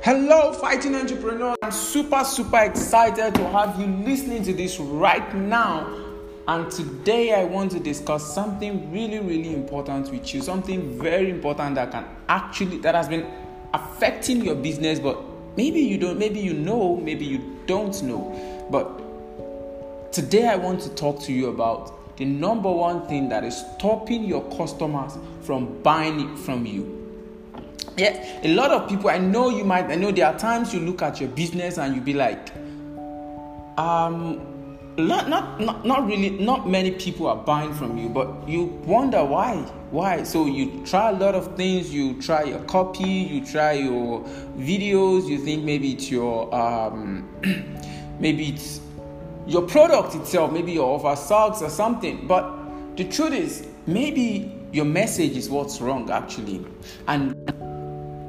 Hello, fighting entrepreneur. I'm super, super excited to have you listening to this right now. And today I want to discuss something really, really important with you. Something very important that can actually that has been affecting your business, but maybe you don't, maybe you know, maybe you don't know. But today I want to talk to you about the number one thing that is stopping your customers from buying it from you yeah. A lot of people i know you might i know there are times you look at your business and you be like um not, not not not really not many people are buying from you but you wonder why why? So you try a lot of things you try your copy you try your videos you think maybe it's your um maybe it's your product itself maybe your offer sucks or something. But the truth is maybe your message is what's wrong actually. And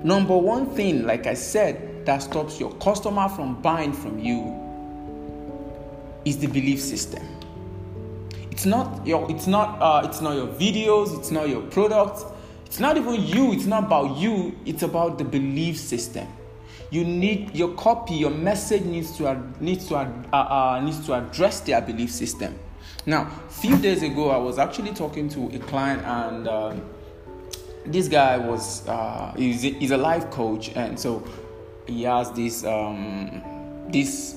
Number one thing, like I said, that stops your customer from buying from you is the belief system. It's not your it's not uh, it's not your videos, it's not your products, it's not even you, it's not about you, it's about the belief system. You need your copy, your message needs to needs to uh, uh, needs to address their belief system. Now, a few days ago, I was actually talking to a client and. Um, this guy was uh, he's, he's a life coach and so he has this um, this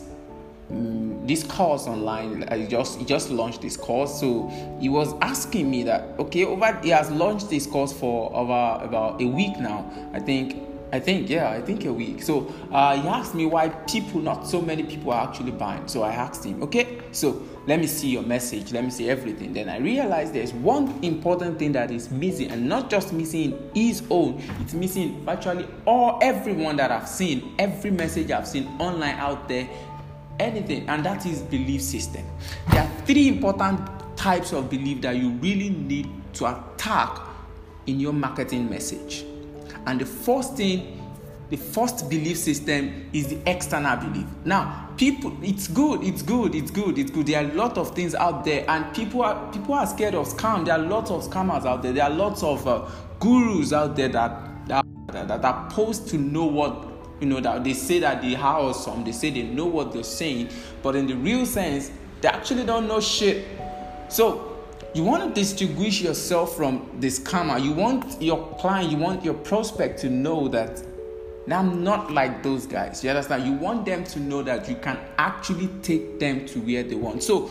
this course online. I just he just launched this course. So he was asking me that okay over he has launched this course for over about a week now. I think I think yeah I think a week. So uh, he asked me why people not so many people are actually buying. So I asked him okay so let me see your message. Let me see everything. Then i realized there's one important thing that is missing and not just missing in his own it's missing virtually all everyone that i've seen every message i've seen online out there anything and that is belief system. There are three important types of belief that you really need to attack in your marketing message and the first thing the first belief system is the external belief. Now, people, it's good, it's good, it's good, it's good. There are a lot of things out there, and people are people are scared of scam. There are lots of scammers out there. There are lots of uh, gurus out there that that, that are supposed to know what you know that they say that they are awesome. They say they know what they're saying, but in the real sense, they actually don't know shit. So you want to distinguish yourself from this scammer. You want your client, you want your prospect to know that I'm not like those guys. You understand? You want them to know that you can actually take them to where they want. So,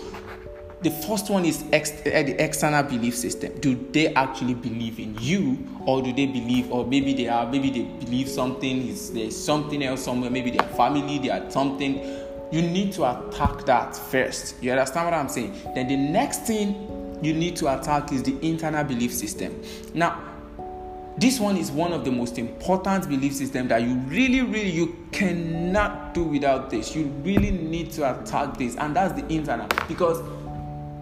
the first one is ex- uh, the external belief system. Do they actually believe in you, or do they believe, or maybe they are, maybe they believe something is there's something else somewhere. Maybe their family, they are something. You need to attack that first. You understand what I'm saying? Then the next thing you need to attack is the internal belief system. Now this one is one of the most important belief system that you really really you cannot do without this. You really need to attack this and that's the internal. Because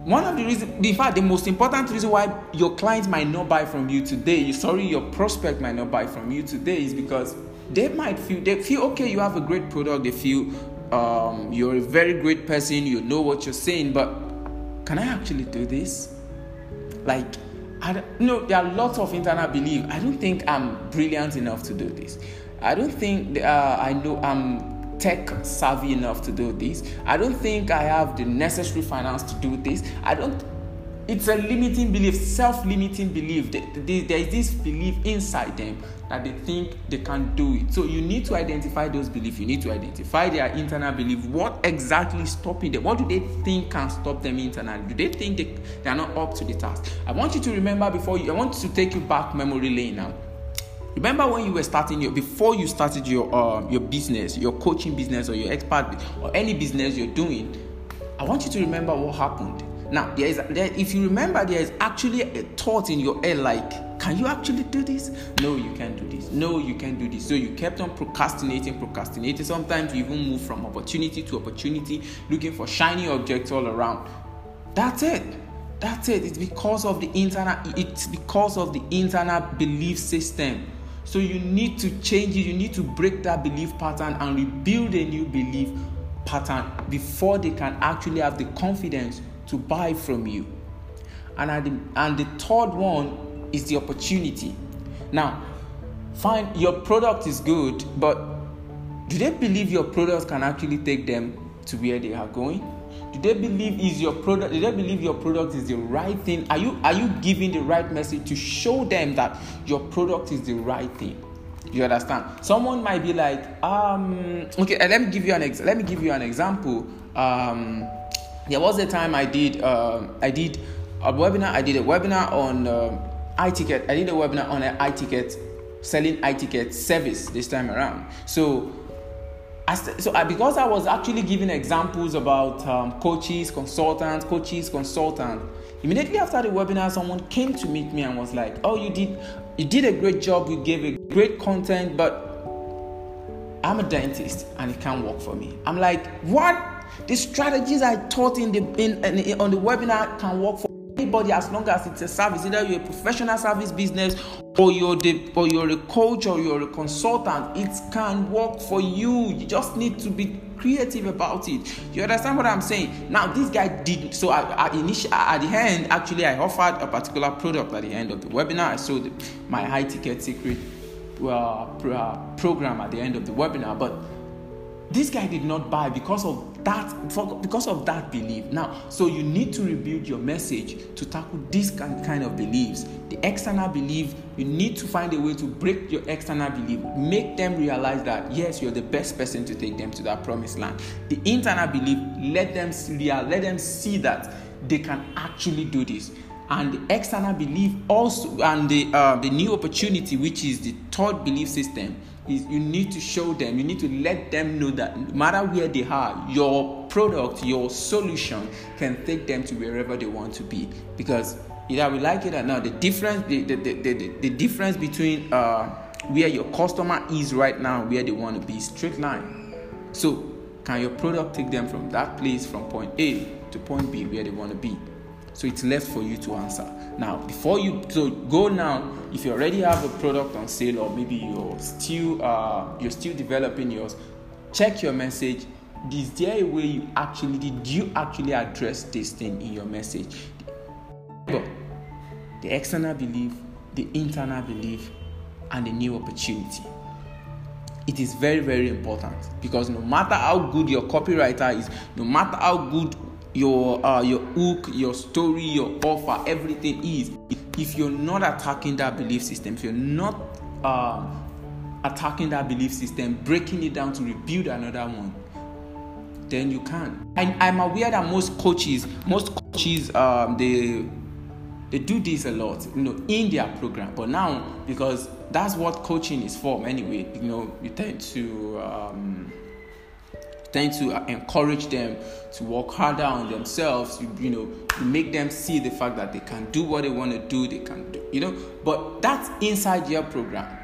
one of the reasons in fact the most important reason why your clients might not buy from you today sorry your prospect might not buy from you today is because they might feel they feel okay you have a great product. They feel um, you're a very great person. You know what you're saying but can i actually do this like I know, there are lots of internal belief. I don't think I'm brilliant enough to do this. I don't think uh, I know I'm tech savvy enough to do this. I don't think I have the necessary finance to do this. I don't it's a limiting belief, self limiting belief. There is this belief inside them that they think they can do it. So you need to identify those beliefs. You need to identify their internal belief. What exactly is stopping them? What do they think can stop them internally? Do they think they, they are not up to the task? I want you to remember before you, I want to take you back memory lane now. Remember when you were starting your before you started your uh, your business, your coaching business or your expert or any business you're doing. I want you to remember what happened now, there is there, if you remember, there is actually a thought in your head like, can you actually do this? No, you can't do this. No, you can't do this. So you kept on procrastinating, procrastinating. Sometimes you even move from opportunity to opportunity, looking for shiny objects all around. That's it. That's it. It's because of the internal. It's because of the internal belief system. So you need to change it. You need to break that belief pattern and rebuild a new belief pattern before they can actually have the confidence to buy from you. And, the, and the third one is the opportunity. Now, fine, your product is good, but Do they believe your product can actually take them to where they are going? Do they believe is your product? Do they believe your product is the right thing? Are you are you giving the right message to show them that your product is the right thing? You understand? Someone might be like, um, okay, let me give you an ex- let me give you an example. Um, there was a time I did uh, I did a webinar. I did a webinar on um, high ticket. I did a webinar on an high ticket selling high ticket service this time around. So so because I was actually giving examples about um, coaches, consultants, coaches, consultants. Immediately after the webinar, someone came to meet me and was like, "Oh, you did, you did a great job. You gave a great content, but I'm a dentist and it can't work for me." I'm like, "What? The strategies I taught in the in, in on the webinar can work for anybody as long as it's a service. Either you're a professional service business or you're the or you're a coach or you're a consultant, it can work for you. You just need to be creative about it. You understand what I'm saying? Now this guy did so at, initial at the end actually I offered a particular product at the end of the webinar. I sold my high ticket secret uh, uh, program at the end of the webinar, but this guy did not buy because of that because of that belief. Now so you need to rebuild your message to tackle this kind of beliefs. The external belief you need to find a way to break your external belief. Make them realize that yes you're the best person to take them to that promised land. The internal belief let them see let them see that they can actually do this and the external belief also and the uh, the new opportunity which is the third belief system is you need to show them, you need to let them know that no matter where they are, your product, your solution can take them to wherever they want to be. Because either we like it or not, the difference, the, the, the, the, the difference between uh, where your customer is right now, where they want to be, straight line. So, can your product take them from that place, from point A to point B, where they want to be? So it's left for you to answer. Now, before you so go now, if you already have a product on sale or maybe you're still uh, you're still developing yours, check your message. Is there a way you actually did you actually address this thing in your message? The external belief, the internal belief, and the new opportunity. It is very, very important because no matter how good your copywriter is, no matter how good your uh, your hook, your story, your offer, everything is. If you're not attacking that belief system, if you're not uh, attacking that belief system, breaking it down to rebuild another one, then you can. And I'm aware that most coaches, most coaches, um, they they do this a lot, you know, in their program. But now, because that's what coaching is for anyway, you know, you tend to. Um, tend to encourage them to work harder on themselves you, you know you make them see the fact that they can do what they want to do they can do you know? But that's inside your program.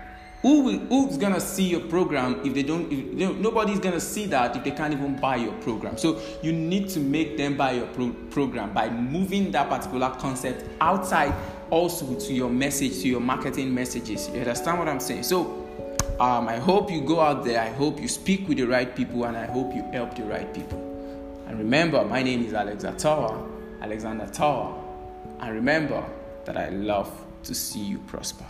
Who will, who's gonna see your program if they don't if, you know, nobody's gonna see that if they can't even buy your program. So you need to make them buy your pro- program by moving that particular concept outside also to your message to your marketing messages. You understand what i'm saying? So um, I hope you go out there. I hope you speak with the right people and I hope you help the right people. And remember, my name is Alex Atawa, Alexander Tower. And remember that I love to see you prosper.